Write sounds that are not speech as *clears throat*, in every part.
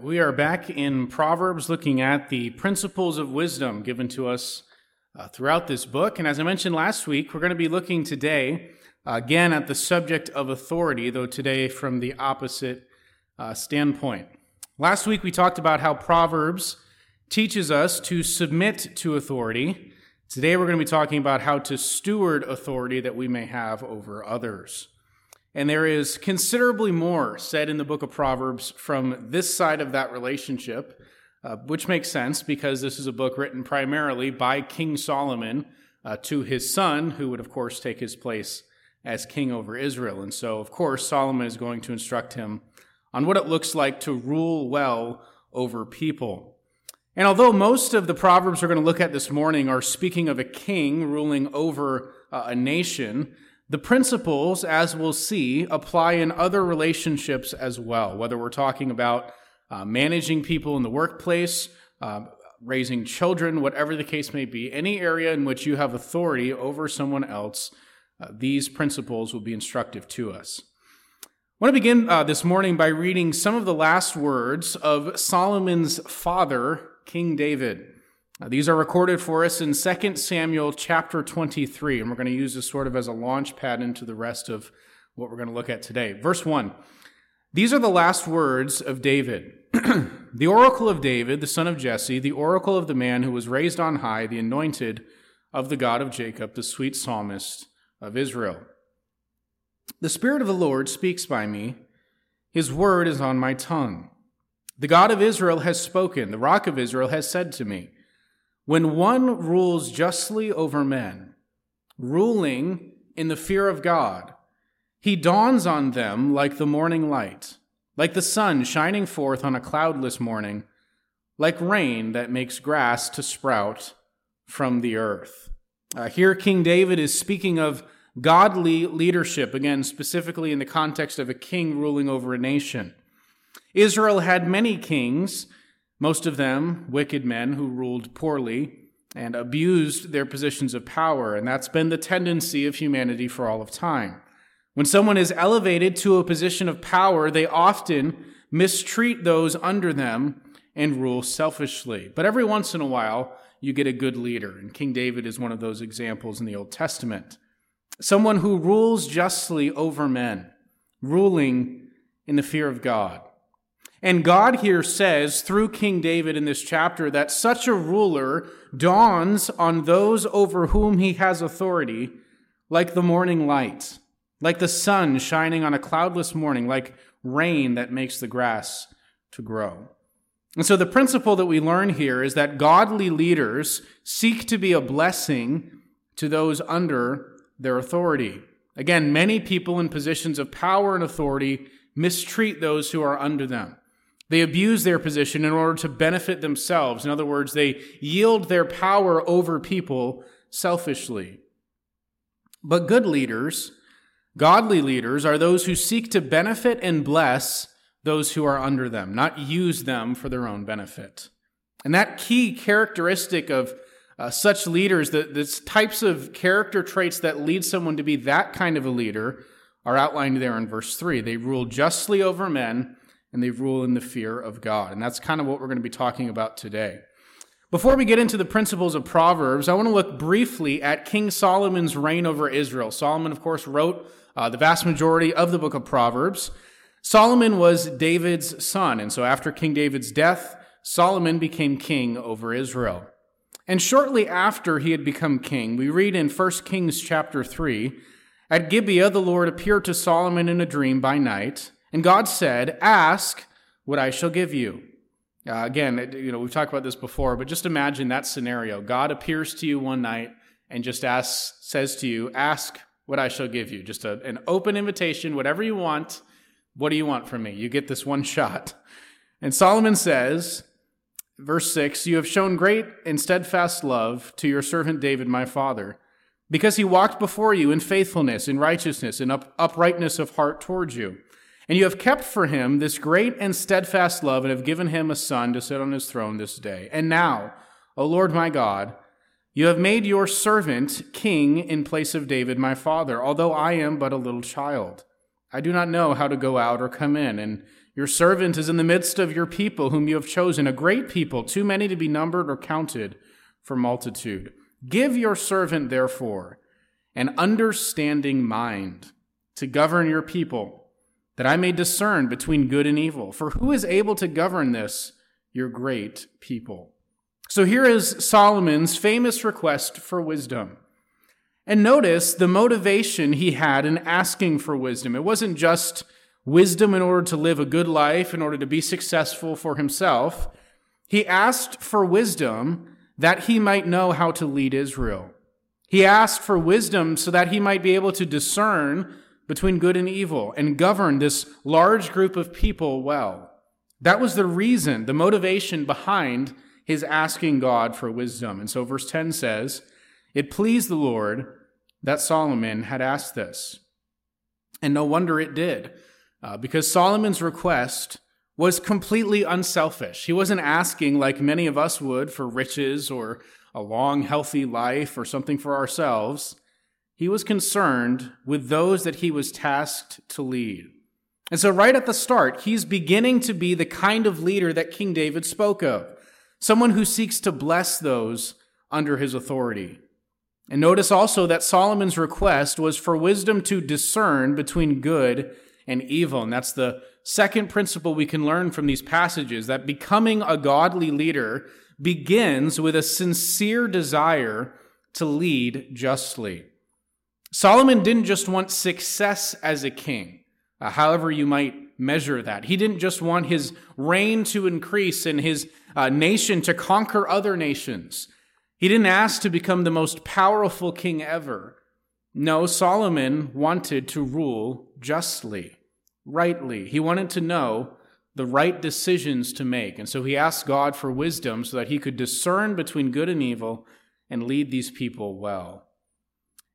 We are back in Proverbs looking at the principles of wisdom given to us uh, throughout this book. And as I mentioned last week, we're going to be looking today uh, again at the subject of authority, though today from the opposite uh, standpoint. Last week we talked about how Proverbs teaches us to submit to authority. Today we're going to be talking about how to steward authority that we may have over others. And there is considerably more said in the book of Proverbs from this side of that relationship, uh, which makes sense because this is a book written primarily by King Solomon uh, to his son, who would, of course, take his place as king over Israel. And so, of course, Solomon is going to instruct him on what it looks like to rule well over people. And although most of the Proverbs we're going to look at this morning are speaking of a king ruling over uh, a nation, the principles, as we'll see, apply in other relationships as well, whether we're talking about uh, managing people in the workplace, uh, raising children, whatever the case may be, any area in which you have authority over someone else, uh, these principles will be instructive to us. I want to begin uh, this morning by reading some of the last words of Solomon's father, King David. Now, these are recorded for us in 2 Samuel chapter 23, and we're going to use this sort of as a launch pad into the rest of what we're going to look at today. Verse 1 These are the last words of David. *clears throat* the oracle of David, the son of Jesse, the oracle of the man who was raised on high, the anointed of the God of Jacob, the sweet psalmist of Israel. The Spirit of the Lord speaks by me, his word is on my tongue. The God of Israel has spoken, the rock of Israel has said to me, when one rules justly over men, ruling in the fear of God, he dawns on them like the morning light, like the sun shining forth on a cloudless morning, like rain that makes grass to sprout from the earth. Uh, here, King David is speaking of godly leadership, again, specifically in the context of a king ruling over a nation. Israel had many kings most of them wicked men who ruled poorly and abused their positions of power, and that's been the tendency of humanity for all of time. When someone is elevated to a position of power, they often mistreat those under them and rule selfishly. But every once in a while, you get a good leader, and King David is one of those examples in the Old Testament. Someone who rules justly over men, ruling in the fear of God. And God here says through King David in this chapter that such a ruler dawns on those over whom he has authority like the morning light, like the sun shining on a cloudless morning, like rain that makes the grass to grow. And so the principle that we learn here is that godly leaders seek to be a blessing to those under their authority. Again, many people in positions of power and authority mistreat those who are under them. They abuse their position in order to benefit themselves. In other words, they yield their power over people selfishly. But good leaders, godly leaders, are those who seek to benefit and bless those who are under them, not use them for their own benefit. And that key characteristic of uh, such leaders, the, the types of character traits that lead someone to be that kind of a leader, are outlined there in verse 3. They rule justly over men and they rule in the fear of God. And that's kind of what we're going to be talking about today. Before we get into the principles of Proverbs, I want to look briefly at King Solomon's reign over Israel. Solomon, of course, wrote uh, the vast majority of the book of Proverbs. Solomon was David's son, and so after King David's death, Solomon became king over Israel. And shortly after he had become king, we read in 1 Kings chapter 3, at Gibeon the Lord appeared to Solomon in a dream by night and God said, Ask what I shall give you. Uh, again, you know, we've talked about this before, but just imagine that scenario. God appears to you one night and just asks, says to you, Ask what I shall give you. Just a, an open invitation, whatever you want. What do you want from me? You get this one *laughs* shot. And Solomon says, verse 6 You have shown great and steadfast love to your servant David, my father, because he walked before you in faithfulness, in righteousness, in up, uprightness of heart towards you. And you have kept for him this great and steadfast love, and have given him a son to sit on his throne this day. And now, O Lord my God, you have made your servant king in place of David my father, although I am but a little child. I do not know how to go out or come in, and Your servant is in the midst of your people, whom you have chosen, a great people, too many to be numbered or counted for multitude. Give your servant, therefore, an understanding mind to govern your people, that I may discern between good and evil. For who is able to govern this, your great people? So here is Solomon's famous request for wisdom. And notice the motivation he had in asking for wisdom. It wasn't just wisdom in order to live a good life, in order to be successful for himself. He asked for wisdom that he might know how to lead Israel. He asked for wisdom so that he might be able to discern between good and evil and govern this large group of people well. That was the reason, the motivation behind his asking God for wisdom. And so verse 10 says, It pleased the Lord that Solomon had asked this. And no wonder it did uh, because Solomon's request was completely unselfish. He wasn't asking, like many of us would, for riches or a long, healthy life or something for ourselves. He was concerned with those that he was tasked to lead. And so, right at the start, he's beginning to be the kind of leader that King David spoke of someone who seeks to bless those under his authority. And notice also that Solomon's request was for wisdom to discern between good and evil. And that's the second principle we can learn from these passages that becoming a godly leader begins with a sincere desire to lead justly. Solomon didn't just want success as a king, uh, however you might measure that. He didn't just want his reign to increase and his uh, nation to conquer other nations. He didn't ask to become the most powerful king ever. No, Solomon wanted to rule justly rightly. He wanted to know the right decisions to make. And so he asked God for wisdom so that he could discern between good and evil and lead these people well.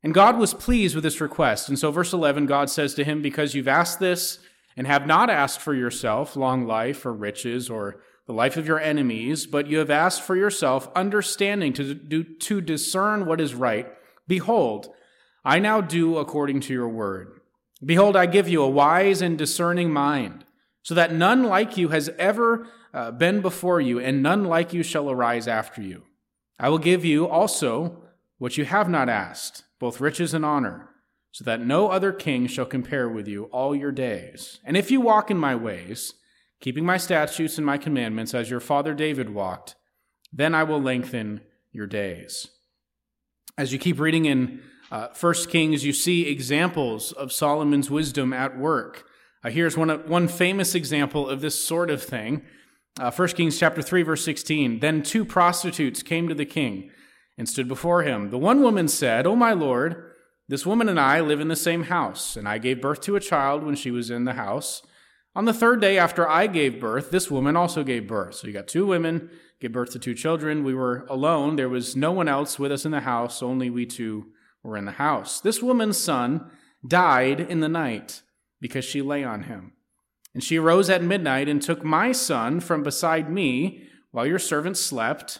And God was pleased with this request. And so, verse 11, God says to him, Because you've asked this and have not asked for yourself long life or riches or the life of your enemies, but you have asked for yourself understanding to, do, to discern what is right, behold, I now do according to your word. Behold, I give you a wise and discerning mind, so that none like you has ever uh, been before you, and none like you shall arise after you. I will give you also what you have not asked, both riches and honor, so that no other king shall compare with you all your days. And if you walk in my ways, keeping my statutes and my commandments as your father David walked, then I will lengthen your days. As you keep reading in uh, First Kings, you see examples of Solomon's wisdom at work. Uh, here's one, one famous example of this sort of thing. Uh, 1 Kings chapter 3, verse 16. Then two prostitutes came to the king and stood before him. The one woman said, O my lord, this woman and I live in the same house, and I gave birth to a child when she was in the house. On the third day after I gave birth, this woman also gave birth. So you got two women, gave birth to two children. We were alone. There was no one else with us in the house, only we two were in the house. This woman's son died in the night because she lay on him. And she arose at midnight and took my son from beside me while your servant slept,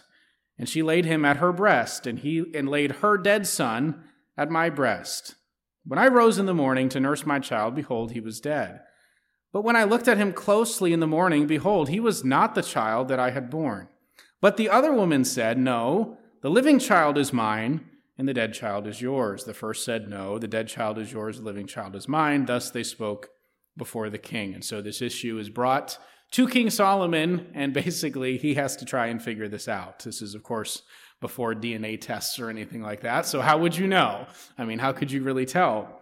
and she laid him at her breast, and he and laid her dead son at my breast. When I rose in the morning to nurse my child, behold, he was dead. But when I looked at him closely in the morning, behold, he was not the child that I had borne. But the other woman said, No, the living child is mine and the dead child is yours. The first said, No, the dead child is yours, the living child is mine. Thus they spoke before the king. And so this issue is brought to King Solomon, and basically he has to try and figure this out. This is, of course, before DNA tests or anything like that. So how would you know? I mean, how could you really tell?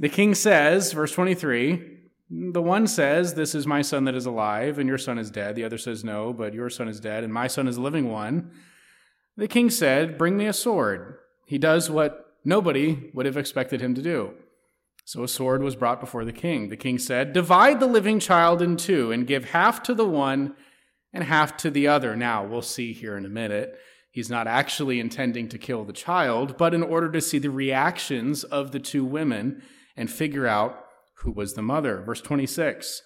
The king says, verse 23, the one says, This is my son that is alive, and your son is dead. The other says, No, but your son is dead, and my son is a living one. The king said, Bring me a sword. He does what nobody would have expected him to do. So a sword was brought before the king. The king said, Divide the living child in two and give half to the one and half to the other. Now, we'll see here in a minute. He's not actually intending to kill the child, but in order to see the reactions of the two women and figure out who was the mother. Verse 26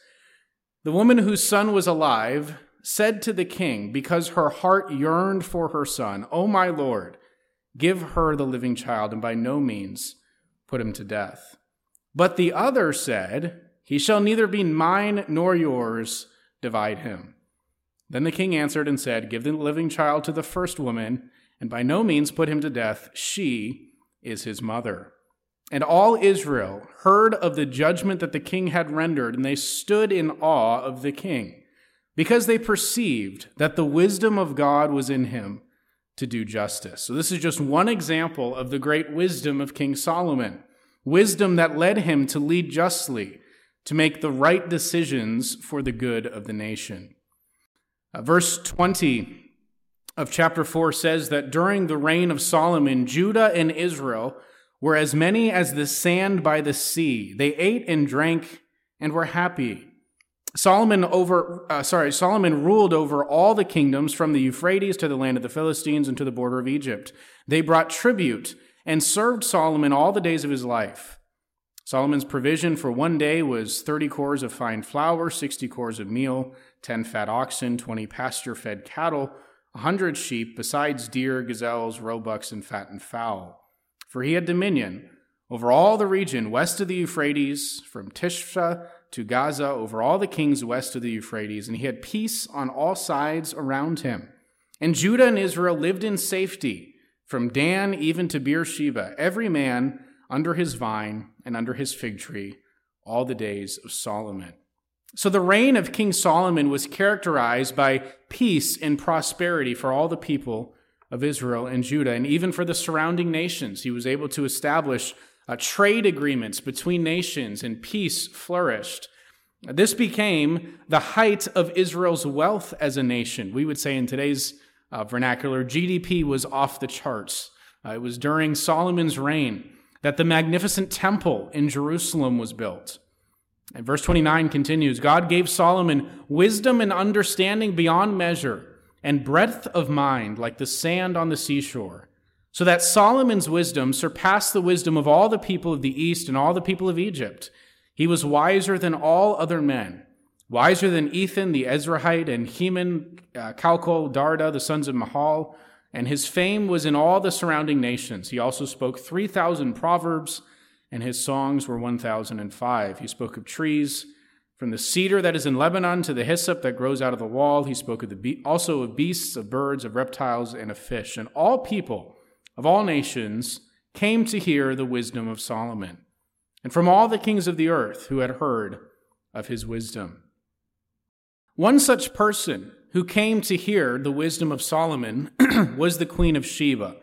The woman whose son was alive said to the king, because her heart yearned for her son, O my Lord, give her the living child, and by no means put him to death. But the other said, He shall neither be mine nor yours, divide him. Then the king answered and said, Give the living child to the first woman, and by no means put him to death. She is his mother. And all Israel heard of the judgment that the king had rendered, and they stood in awe of the king, because they perceived that the wisdom of God was in him to do justice. So, this is just one example of the great wisdom of King Solomon wisdom that led him to lead justly, to make the right decisions for the good of the nation. Uh, verse 20 of chapter 4 says that during the reign of Solomon, Judah and Israel were as many as the sand by the sea. They ate and drank and were happy. Solomon over uh, sorry, Solomon ruled over all the kingdoms from the Euphrates to the land of the Philistines and to the border of Egypt. They brought tribute and served Solomon all the days of his life. Solomon's provision for one day was 30 cors of fine flour, 60 cors of meal, 10 fat oxen, 20 pasture fed cattle, a 100 sheep, besides deer, gazelles, roebucks, and fattened fowl. For he had dominion over all the region west of the Euphrates, from Tiphsah to Gaza, over all the kings west of the Euphrates, and he had peace on all sides around him. And Judah and Israel lived in safety, from Dan even to Beersheba, every man under his vine and under his fig tree, all the days of Solomon. So the reign of King Solomon was characterized by peace and prosperity for all the people of Israel and Judah, and even for the surrounding nations. He was able to establish uh, trade agreements between nations, and peace flourished. This became the height of Israel's wealth as a nation. We would say in today's uh, vernacular, GDP was off the charts. Uh, it was during Solomon's reign that the magnificent temple in Jerusalem was built. And verse 29 continues God gave Solomon wisdom and understanding beyond measure, and breadth of mind like the sand on the seashore, so that Solomon's wisdom surpassed the wisdom of all the people of the east and all the people of Egypt. He was wiser than all other men, wiser than Ethan the Ezrahite and Heman, uh, Darda, the sons of Mahol, and his fame was in all the surrounding nations. He also spoke 3,000 proverbs and his songs were 1005. He spoke of trees, from the cedar that is in Lebanon to the hyssop that grows out of the wall. He spoke of the be- also of beasts, of birds, of reptiles, and of fish. And all people of all nations came to hear the wisdom of Solomon, and from all the kings of the earth who had heard of his wisdom. One such person who came to hear the wisdom of Solomon *clears throat* was the Queen of Sheba.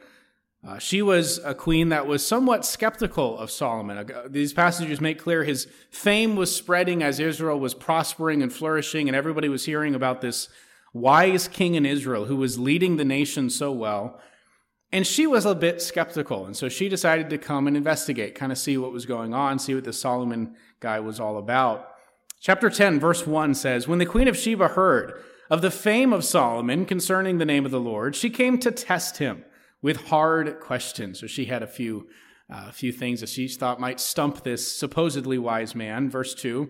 Uh, she was a queen that was somewhat skeptical of Solomon. Uh, these passages make clear his fame was spreading as Israel was prospering and flourishing, and everybody was hearing about this wise king in Israel who was leading the nation so well. And she was a bit skeptical, and so she decided to come and investigate, kind of see what was going on, see what the Solomon guy was all about. Chapter 10, verse 1 says When the queen of Sheba heard of the fame of Solomon concerning the name of the Lord, she came to test him with hard questions. So she had a few, uh, few things that she thought might stump this supposedly wise man. Verse 2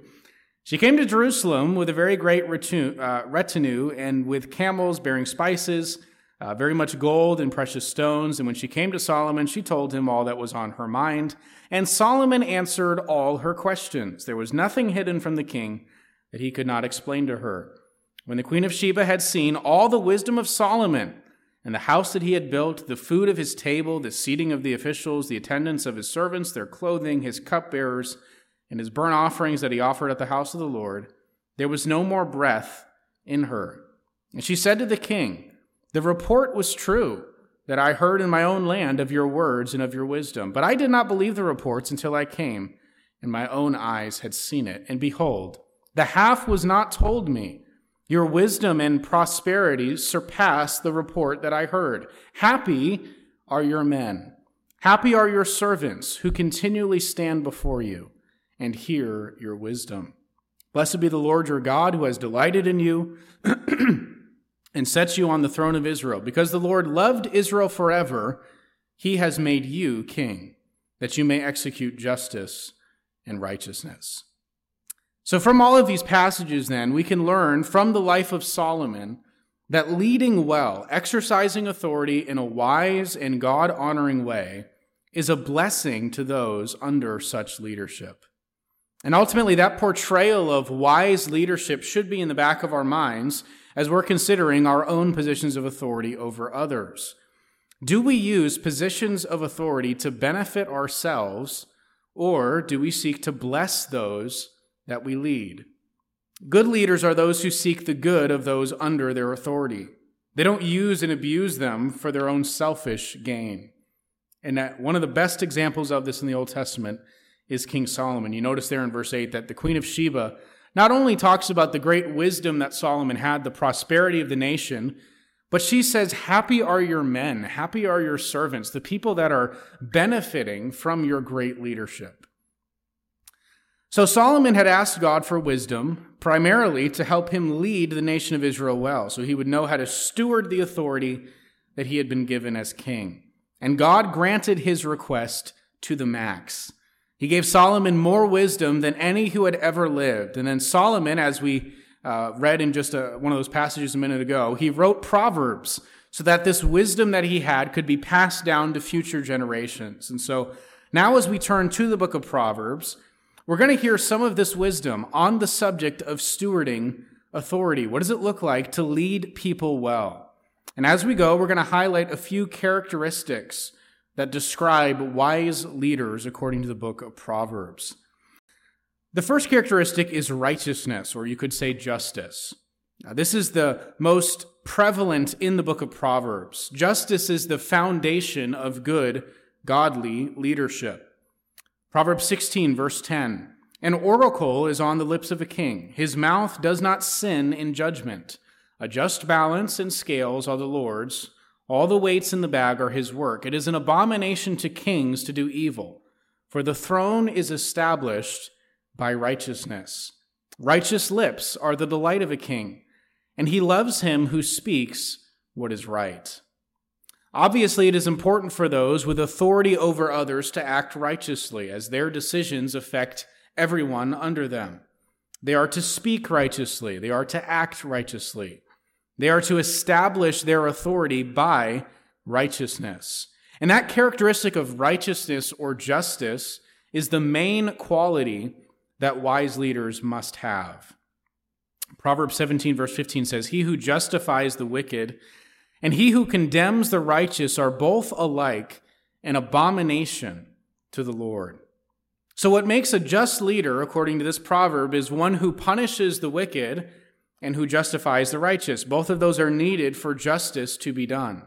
She came to Jerusalem with a very great uh, retinue and with camels bearing spices, uh, very much gold and precious stones. And when she came to Solomon, she told him all that was on her mind. And Solomon answered all her questions. There was nothing hidden from the king that he could not explain to her. When the queen of Sheba had seen all the wisdom of Solomon, and the house that he had built, the food of his table, the seating of the officials, the attendance of his servants, their clothing, his cupbearers, and his burnt offerings that he offered at the house of the Lord, there was no more breath in her. And she said to the king, The report was true that I heard in my own land of your words and of your wisdom. But I did not believe the reports until I came, and my own eyes had seen it. And behold, the half was not told me your wisdom and prosperity surpass the report that I heard. Happy are your men. Happy are your servants who continually stand before you and hear your wisdom. Blessed be the Lord your God who has delighted in you *clears throat* and sets you on the throne of Israel. Because the Lord loved Israel forever, he has made you king, that you may execute justice and righteousness. So, from all of these passages, then, we can learn from the life of Solomon that leading well, exercising authority in a wise and God honoring way, is a blessing to those under such leadership. And ultimately, that portrayal of wise leadership should be in the back of our minds as we're considering our own positions of authority over others. Do we use positions of authority to benefit ourselves, or do we seek to bless those that we lead? Good leaders are those who seek the good of those under their authority. They don't use and abuse them for their own selfish gain. And that one of the best examples of this in the Old Testament is King Solomon. You notice there in verse 8 that the Queen of Sheba not only talks about the great wisdom that Solomon had, the prosperity of the nation, but she says, Happy are your men, happy are your servants, the people that are benefiting from your great leadership. So Solomon had asked God for wisdom, primarily to help him lead the nation of Israel well, so he would know how to steward the authority that he had been given as king. And God granted his request to the max. He gave Solomon more wisdom than any who had ever lived. And then Solomon, as we uh, read in just a, one of those passages a minute ago, he wrote Proverbs so that this wisdom that he had could be passed down to future generations. And so now, as we turn to the book of Proverbs, we're going to hear some of this wisdom on the subject of stewarding authority. What does it look like to lead people well? And as we go, we're going to highlight a few characteristics that describe wise leaders according to the book of Proverbs. The first characteristic is righteousness, or you could say justice. Now, this is the most prevalent in the book of Proverbs. Justice is the foundation of good, godly leadership. Proverbs 16, verse 10 An oracle is on the lips of a king, his mouth does not sin in judgment. A just balance and scales are the Lord's all the weights in the bag are his work. It is an abomination to kings to do evil, for the throne is established by righteousness. Righteous lips are the delight of a king, and he loves him who speaks what is right. Obviously, it is important for those with authority over others to act righteously, as their decisions affect everyone under them. They are to speak righteously, they are to act righteously. They are to establish their authority by righteousness. And that characteristic of righteousness or justice is the main quality that wise leaders must have. Proverbs 17, verse 15 says, He who justifies the wicked and he who condemns the righteous are both alike an abomination to the Lord. So, what makes a just leader, according to this proverb, is one who punishes the wicked and who justifies the righteous. Both of those are needed for justice to be done.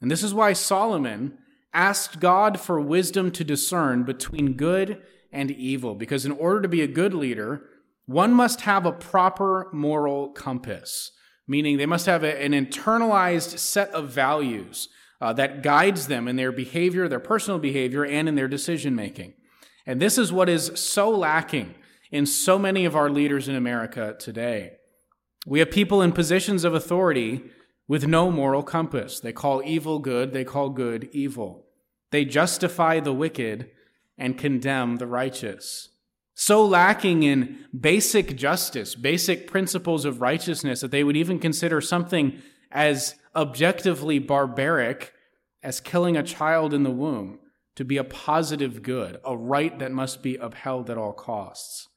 And this is why Solomon asked God for wisdom to discern between good and evil, because in order to be a good leader, one must have a proper moral compass, meaning they must have a, an internalized set of values uh, that guides them in their behavior, their personal behavior, and in their decision making. And this is what is so lacking in so many of our leaders in America today. We have people in positions of authority with no moral compass. They call evil good, they call good evil. They justify the wicked and condemn the righteous. So lacking in basic justice, basic principles of righteousness, that they would even consider something as objectively barbaric as killing a child in the womb to be a positive good, a right that must be upheld at all costs.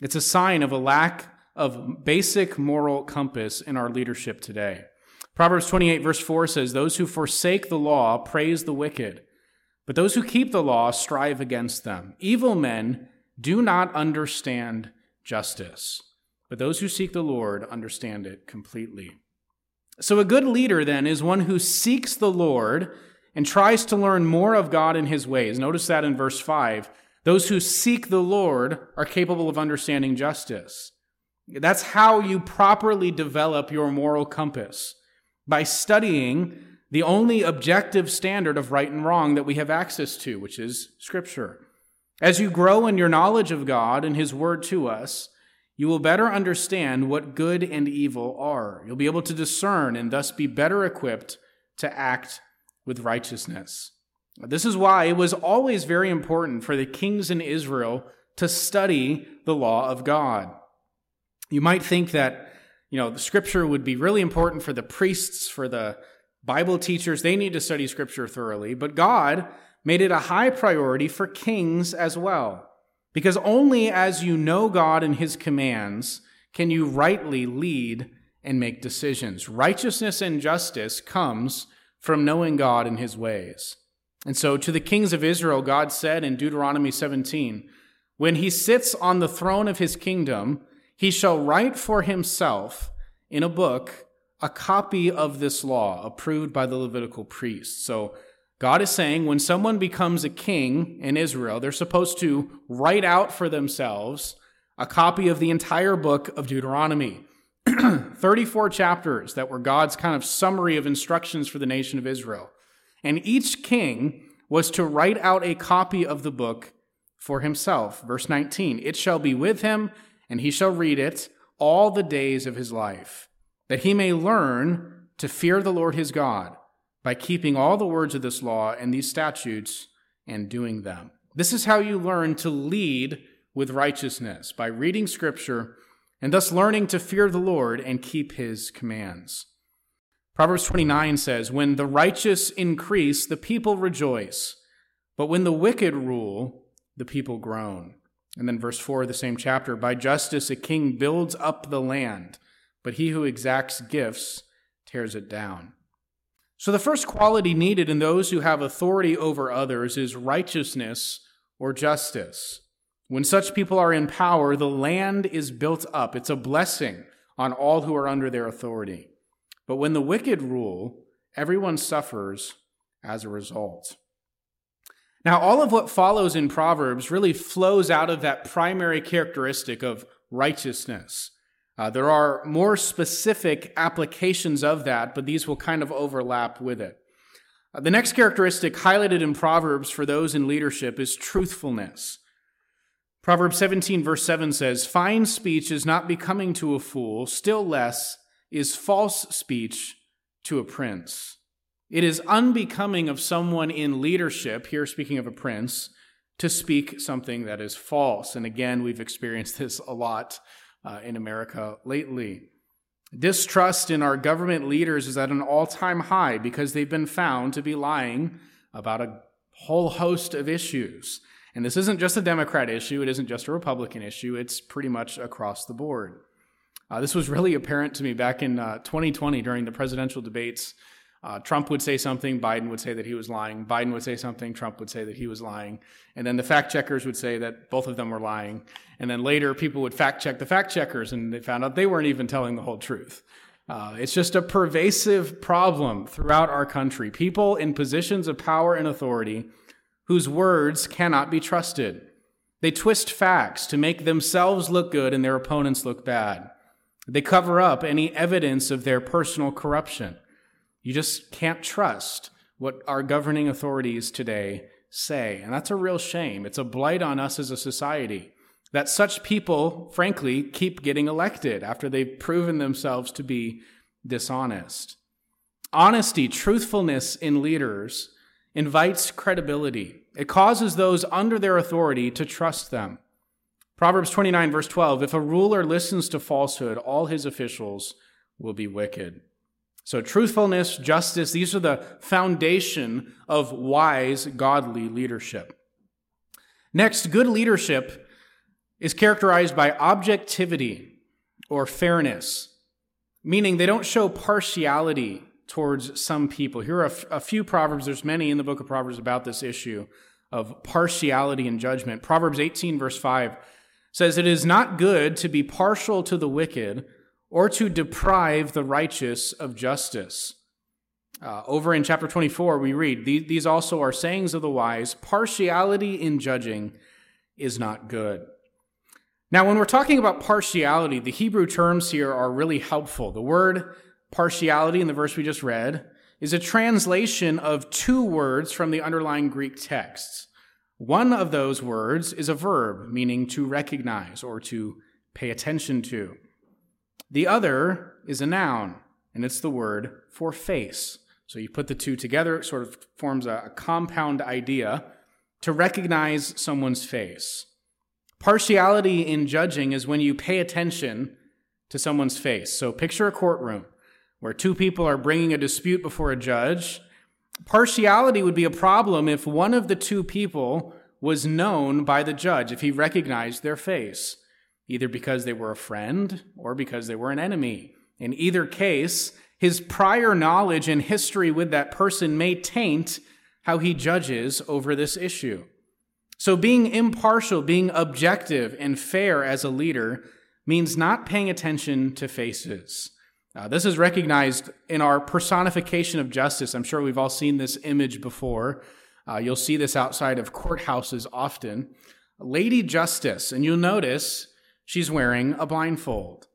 It's a sign of a lack of basic moral compass in our leadership today. Proverbs 28, verse 4 says, Those who forsake the law praise the wicked, but those who keep the law strive against them. Evil men do not understand justice, but those who seek the Lord understand it completely. So, a good leader then is one who seeks the Lord and tries to learn more of God and his ways. Notice that in verse 5. Those who seek the Lord are capable of understanding justice. That's how you properly develop your moral compass by studying the only objective standard of right and wrong that we have access to, which is Scripture. As you grow in your knowledge of God and His Word to us, you will better understand what good and evil are. You'll be able to discern and thus be better equipped to act with righteousness. This is why it was always very important for the kings in Israel to study the law of God. You might think that, you know, the scripture would be really important for the priests, for the Bible teachers. They need to study scripture thoroughly, but God made it a high priority for kings as well. Because only as you know God and his commands can you rightly lead and make decisions. Righteousness and justice comes from knowing God and his ways. And so to the kings of Israel, God said in Deuteronomy 17, When he sits on the throne of his kingdom, he shall write for himself in a book a copy of this law approved by the Levitical priests. So God is saying when someone becomes a king in Israel, they're supposed to write out for themselves a copy of the entire book of Deuteronomy. *clears throat* 34 chapters that were God's kind of summary of instructions for the nation of Israel. And each king was to write out a copy of the book for himself. Verse 19 It shall be with him, and he shall read it all the days of his life, that he may learn to fear the Lord his God by keeping all the words of this law and these statutes and doing them. This is how you learn to lead with righteousness, by reading scripture and thus learning to fear the Lord and keep his commands. Proverbs 29 says, When the righteous increase, the people rejoice, but when the wicked rule, the people groan. And then verse 4 of the same chapter By justice a king builds up the land, but he who exacts gifts tears it down. So the first quality needed in those who have authority over others is righteousness or justice. When such people are in power, the land is built up. It's a blessing on all who are under their authority. But when the wicked rule, everyone suffers as a result. Now, all of what follows in Proverbs really flows out of that primary characteristic of righteousness. Uh, there are more specific applications of that, but these will kind of overlap with it. Uh, the next characteristic highlighted in Proverbs for those in leadership is truthfulness. Proverbs 17, verse 7 says, Fine speech is not becoming to a fool, still less is false speech to a prince. It is unbecoming of someone in leadership, here speaking of a prince, to speak something that is false. And again, we've experienced this a lot uh, in America lately. Distrust in our government leaders is at an all time high because they've been found to be lying about a whole host of issues. And this isn't just a Democrat issue, it isn't just a Republican issue, it's pretty much across the board. Uh, this was really apparent to me back in uh, 2020 during the presidential debates. Uh, Trump would say something, Biden would say that he was lying. Biden would say something, Trump would say that he was lying. And then the fact checkers would say that both of them were lying. And then later, people would fact check the fact checkers, and they found out they weren't even telling the whole truth. Uh, it's just a pervasive problem throughout our country. People in positions of power and authority whose words cannot be trusted. They twist facts to make themselves look good and their opponents look bad. They cover up any evidence of their personal corruption. You just can't trust what our governing authorities today say. And that's a real shame. It's a blight on us as a society that such people, frankly, keep getting elected after they've proven themselves to be dishonest. Honesty, truthfulness in leaders invites credibility. It causes those under their authority to trust them. Proverbs 29, verse 12 If a ruler listens to falsehood, all his officials will be wicked. So, truthfulness, justice, these are the foundation of wise, godly leadership. Next, good leadership is characterized by objectivity or fairness, meaning they don't show partiality towards some people. Here are a, few Proverbs, there's many in the book of Proverbs about this issue of partiality and judgment. Proverbs 18, verse 5 says, It is not good to be partial to the wicked or to deprive the righteous of justice. Uh, over in chapter 24, we read, These also are sayings of the wise partiality in judging is not good. Now, when we're talking about partiality, the Hebrew terms here are really helpful. The word partiality in the verse we just read is a translation of two words from the underlying Greek texts. One of those words is a verb, meaning to recognize or to pay attention to. The other is a noun, and it's the word for face. So you put the two together, it sort of forms a, compound idea to recognize someone's face. Partiality in judging is when you pay attention to someone's face. So picture a courtroom where two people are bringing a dispute before a judge. Partiality would be a problem if one of the two people was known by the judge if he recognized their face, either because they were a friend or because they were an enemy. In either case, his prior knowledge and history with that person may taint how he judges over this issue. So, being impartial, being objective and fair as a leader means not paying attention to faces. Uh, this is recognized in our personification of justice. I'm sure we've all seen this image before. Uh, you'll see this outside of courthouses often. Lady Justice, and you'll notice she's wearing a blindfold.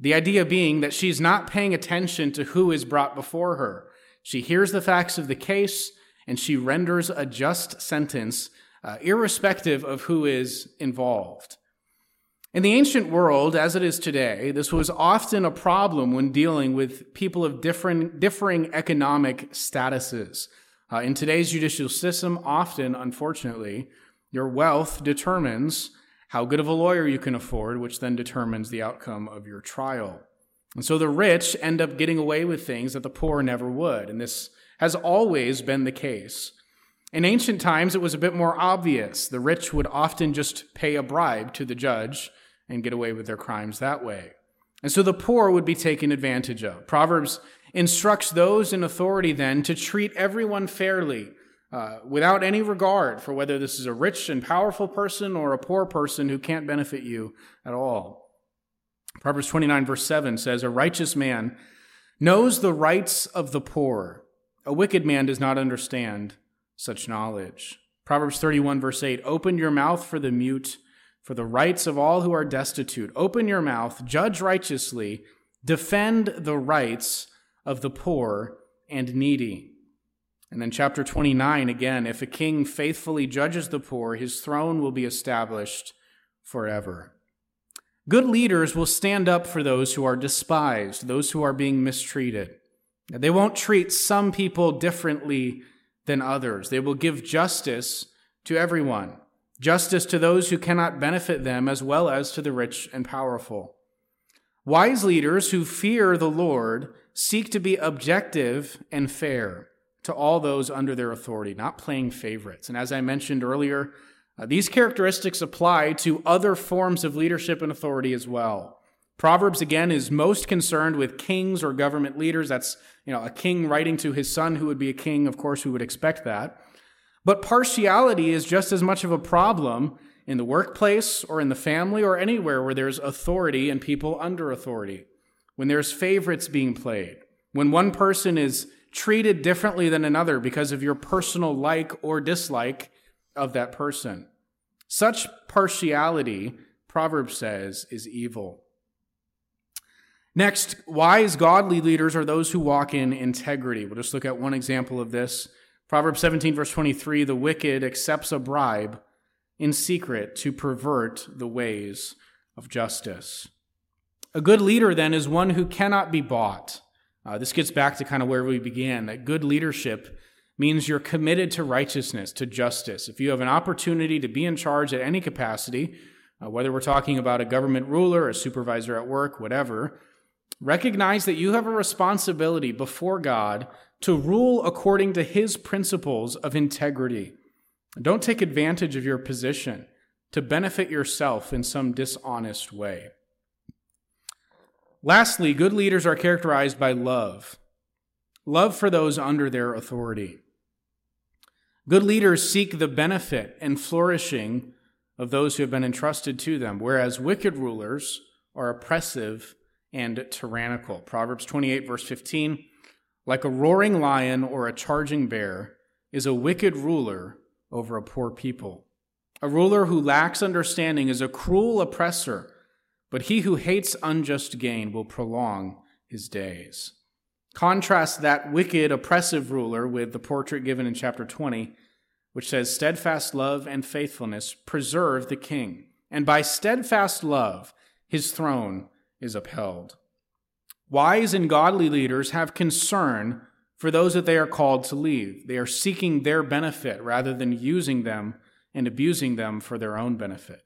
The idea being that she's not paying attention to who is brought before her. She hears the facts of the case and she renders a just sentence, uh, irrespective of who is involved. In the ancient world, as it is today, this was often a problem when dealing with people of different, differing economic statuses. Uh, in today's judicial system, often, unfortunately, your wealth determines how good of a lawyer you can afford, which then determines the outcome of your trial. And so the rich end up getting away with things that the poor never would. And this has always been the case. In ancient times, it was a bit more obvious. The rich would often just pay a bribe to the judge and get away with their crimes that way. And so the poor would be taken advantage of. Proverbs instructs those in authority then to treat everyone fairly, uh, without any regard for whether this is a rich and powerful person or a poor person who can't benefit you at all. Proverbs 29, verse 7 says, A righteous man knows the rights of the poor. A wicked man does not understand such knowledge. Proverbs 31, verse 8 Open your mouth for the mute, for the rights of all who are destitute. Open your mouth, judge righteously, defend the rights of the poor and needy. And then, chapter 29 again if a king faithfully judges the poor, his throne will be established forever. Good leaders will stand up for those who are despised, those who are being mistreated. They won't treat some people differently than others. They will give justice to everyone, justice to those who cannot benefit them, as well as to the rich and powerful. Wise leaders who fear the Lord seek to be objective and fair to all those under their authority, not playing favorites. And as I mentioned earlier, uh, these characteristics apply to other forms of leadership and authority as well. Proverbs again is most concerned with kings or government leaders. That's, you know, a king writing to his son who would be a king, of course, we would expect that. But partiality is just as much of a problem in the workplace or in the family or anywhere where there's authority and people under authority when there's favorites being played, when one person is treated differently than another because of your personal like or dislike of that person. Such partiality, Proverbs says, is evil. Next, wise, godly leaders are those who walk in integrity. We'll just look at one example of this. Proverbs 17, verse 23 The wicked accepts a bribe in secret to pervert the ways of justice. A good leader, then, is one who cannot be bought. Uh, this gets back to kind of where we began that good leadership means you're committed to righteousness, to justice. If you have an opportunity to be in charge at any capacity, uh, whether we're talking about a government ruler, a supervisor at work, whatever, recognize that you have a responsibility before God to rule according to his principles of integrity. Don't take advantage of your position to benefit yourself in some dishonest way. Lastly, good leaders are characterized by love love for those under their authority. Good leaders seek the benefit and flourishing of those who have been entrusted to them, whereas wicked rulers are oppressive and tyrannical. Proverbs 28, verse 15 Like a roaring lion or a charging bear is a wicked ruler over a poor people. A ruler who lacks understanding is a cruel oppressor but he who hates unjust gain will prolong his days. Contrast that wicked, oppressive ruler with the portrait given in chapter 20, which says, Steadfast love and faithfulness preserve the king, and by steadfast love his throne is upheld. Wise and godly leaders have concern for those that they are called to lead. They are seeking their benefit rather than using them and abusing them for their own benefit.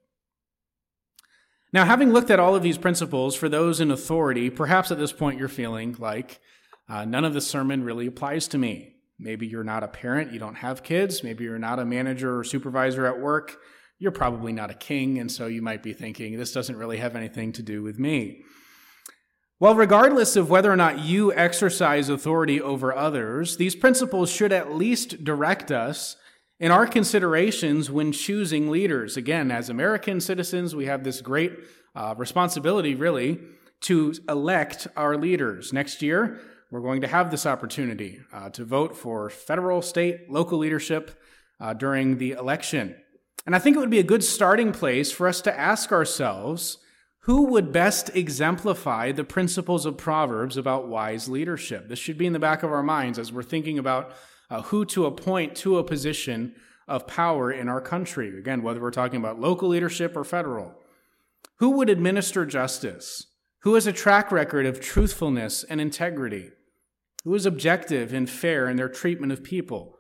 Now, having looked at all of these principles for those in authority, perhaps at this point you're feeling like uh, none of the sermon really applies to me. Maybe you're not a parent, you don't have kids. Maybe you're not a manager or supervisor at work. You're probably not a king, and so you might be thinking, this doesn't really have anything to do with me. Well, regardless of whether or not you exercise authority over others, these principles should at least direct us in our considerations when choosing leaders. Again, as American citizens, we have this great uh, responsibility, really, to elect our leaders. Next year, we're going to have this opportunity uh, to vote for federal, state, local leadership uh, during the election. And I think it would be a good starting place for us to ask ourselves who would best exemplify the principles of Proverbs about wise leadership? This should be in the back of our minds as we're thinking about uh, who to appoint to a position of power in our country. Again, whether we're talking about local leadership or federal. Who would administer justice? Who has a track record of truthfulness and integrity? Who is objective and fair in their treatment of people?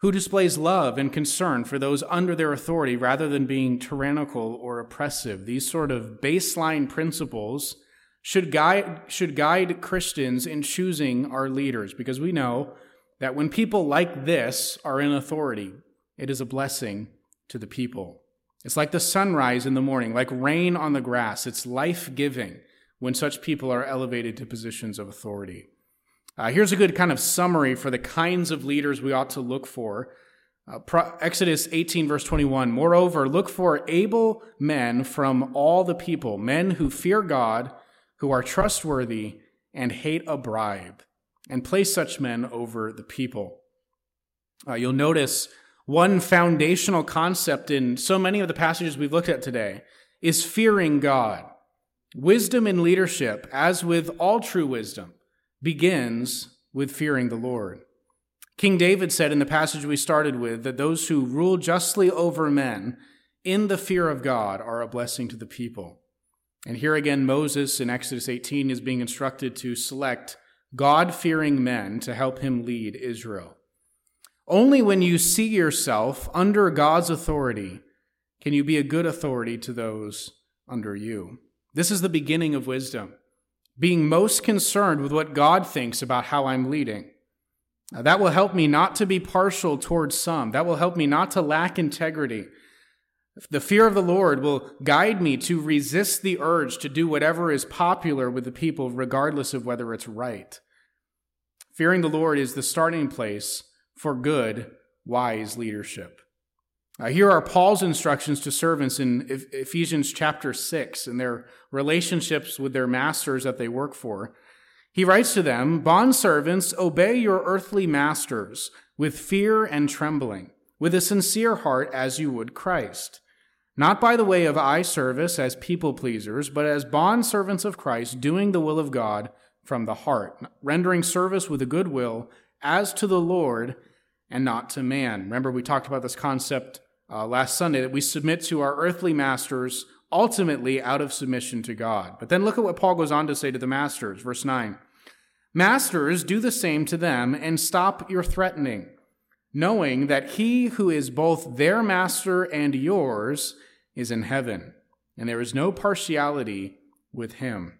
Who displays love and concern for those under their authority rather than being tyrannical or oppressive? These sort of baseline principles should guide, should guide Christians in choosing our leaders because we know that when people like this are in authority, it is a blessing to the people. It's like the sunrise in the morning, like rain on the grass. It's life giving when such people are elevated to positions of authority. Uh, here's a good kind of summary for the kinds of leaders we ought to look for. Uh, Pro- Exodus 18, verse 21. Moreover, look for able men from all the people, men who fear God, who are trustworthy, and hate a bribe, and place such men over the people. Uh, you'll notice one foundational concept in so many of the passages we've looked at today is fearing God. Wisdom in leadership, as with all true wisdom, begins with fearing the Lord. King David said in the passage we started with that those who rule justly over men in the fear of God are a blessing to the people. And here again, Moses in Exodus 18 is being instructed to select God fearing men to help him lead Israel. Only when you see yourself under God's authority can you be a good authority to those under you. This is the beginning of wisdom, being most concerned with what God thinks about how I'm leading. Now, that will help me not to be partial towards some. That will help me not to lack integrity. The fear of the Lord will guide me to resist the urge to do whatever is popular with the people, regardless of whether it's right. Fearing the Lord is the starting place for good, wise leadership. Uh, here are Paul's instructions to servants in Ephesians chapter 6 and their relationships with their masters that they work for. He writes to them, Bondservants, obey your earthly masters with fear and trembling, with a sincere heart as you would Christ. Not by the way of eye service as people pleasers, but as bond servants of Christ, doing the will of God from the heart, rendering service with a good will as to the Lord and not to man. Remember, we talked about this concept uh, last Sunday that we submit to our earthly masters ultimately out of submission to God. But then look at what Paul goes on to say to the masters, verse 9. Masters, do the same to them and stop your threatening, knowing that he who is both their master and yours is in heaven, and there is no partiality with him.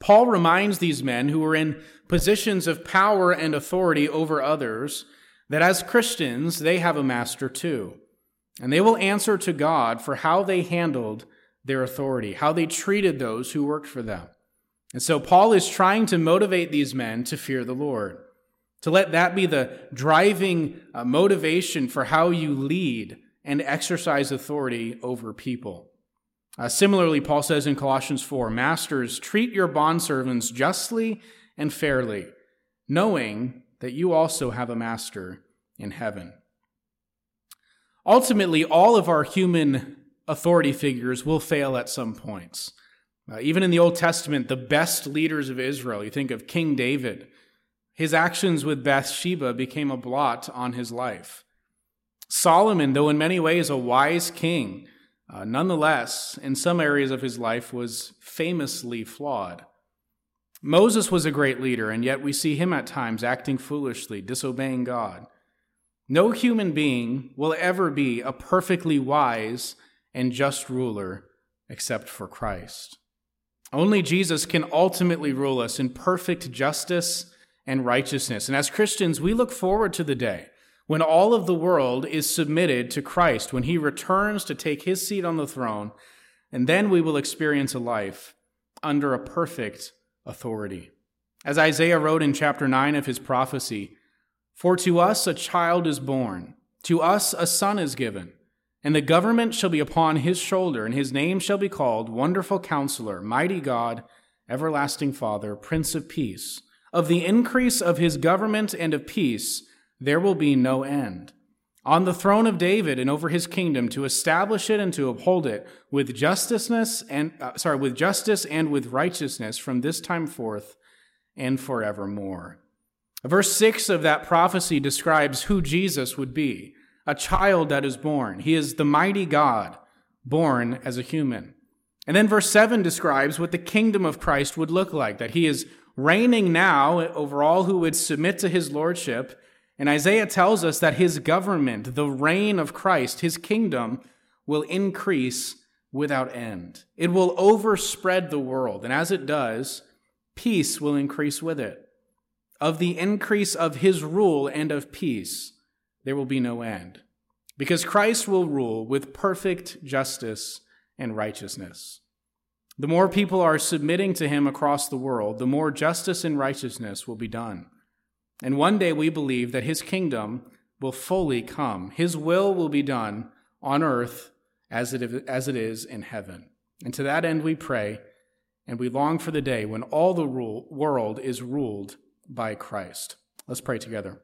Paul reminds these men who are in positions of power and authority over others that as Christians, they have a master too. And they will answer to God for how they handled their authority, how they treated those who worked for them. And so Paul is trying to motivate these men to fear the Lord, to let that be the driving uh, motivation for how you lead and exercise authority over people. Uh, similarly, Paul says in Colossians 4 Masters, treat your bondservants justly and fairly, knowing that you also have a master in heaven. Ultimately, all of our human authority figures will fail at some points. Uh, even in the Old Testament, the best leaders of Israel, you think of King David, his actions with Bathsheba became a blot on his life. Solomon, though in many ways a wise king, uh, nonetheless, in some areas of his life, was famously flawed. Moses was a great leader, and yet we see him at times acting foolishly, disobeying God. No human being will ever be a perfectly wise and just ruler except for Christ. Only Jesus can ultimately rule us in perfect justice and righteousness. And as Christians, we look forward to the day when all of the world is submitted to Christ, when he returns to take his seat on the throne, and then we will experience a life under a perfect authority. As Isaiah wrote in chapter 9 of his prophecy, For to us a child is born, to us a son is given, and the government shall be upon his shoulder, and his name shall be called Wonderful Counselor, Mighty God, Everlasting Father, Prince of Peace. Of the increase of his government and of peace there will be no end. On the throne of David and over his kingdom to establish it and to uphold it with justice and uh, sorry with justice and with righteousness from this time forth and forevermore. Verse 6 of that prophecy describes who Jesus would be a child that is born. He is the mighty God, born as a human. And then verse 7 describes what the kingdom of Christ would look like that he is reigning now over all who would submit to his lordship. And Isaiah tells us that his government, the reign of Christ, his kingdom, will increase without end. It will overspread the world. And as it does, peace will increase with it. Of the increase of his rule and of peace, there will be no end. Because Christ will rule with perfect justice and righteousness. The more people are submitting to him across the world, the more justice and righteousness will be done. And one day we believe that his kingdom will fully come. His will will be done on earth as it, as it is in heaven. And to that end we pray and we long for the day when all the rule, world is ruled by Christ. Let's pray together.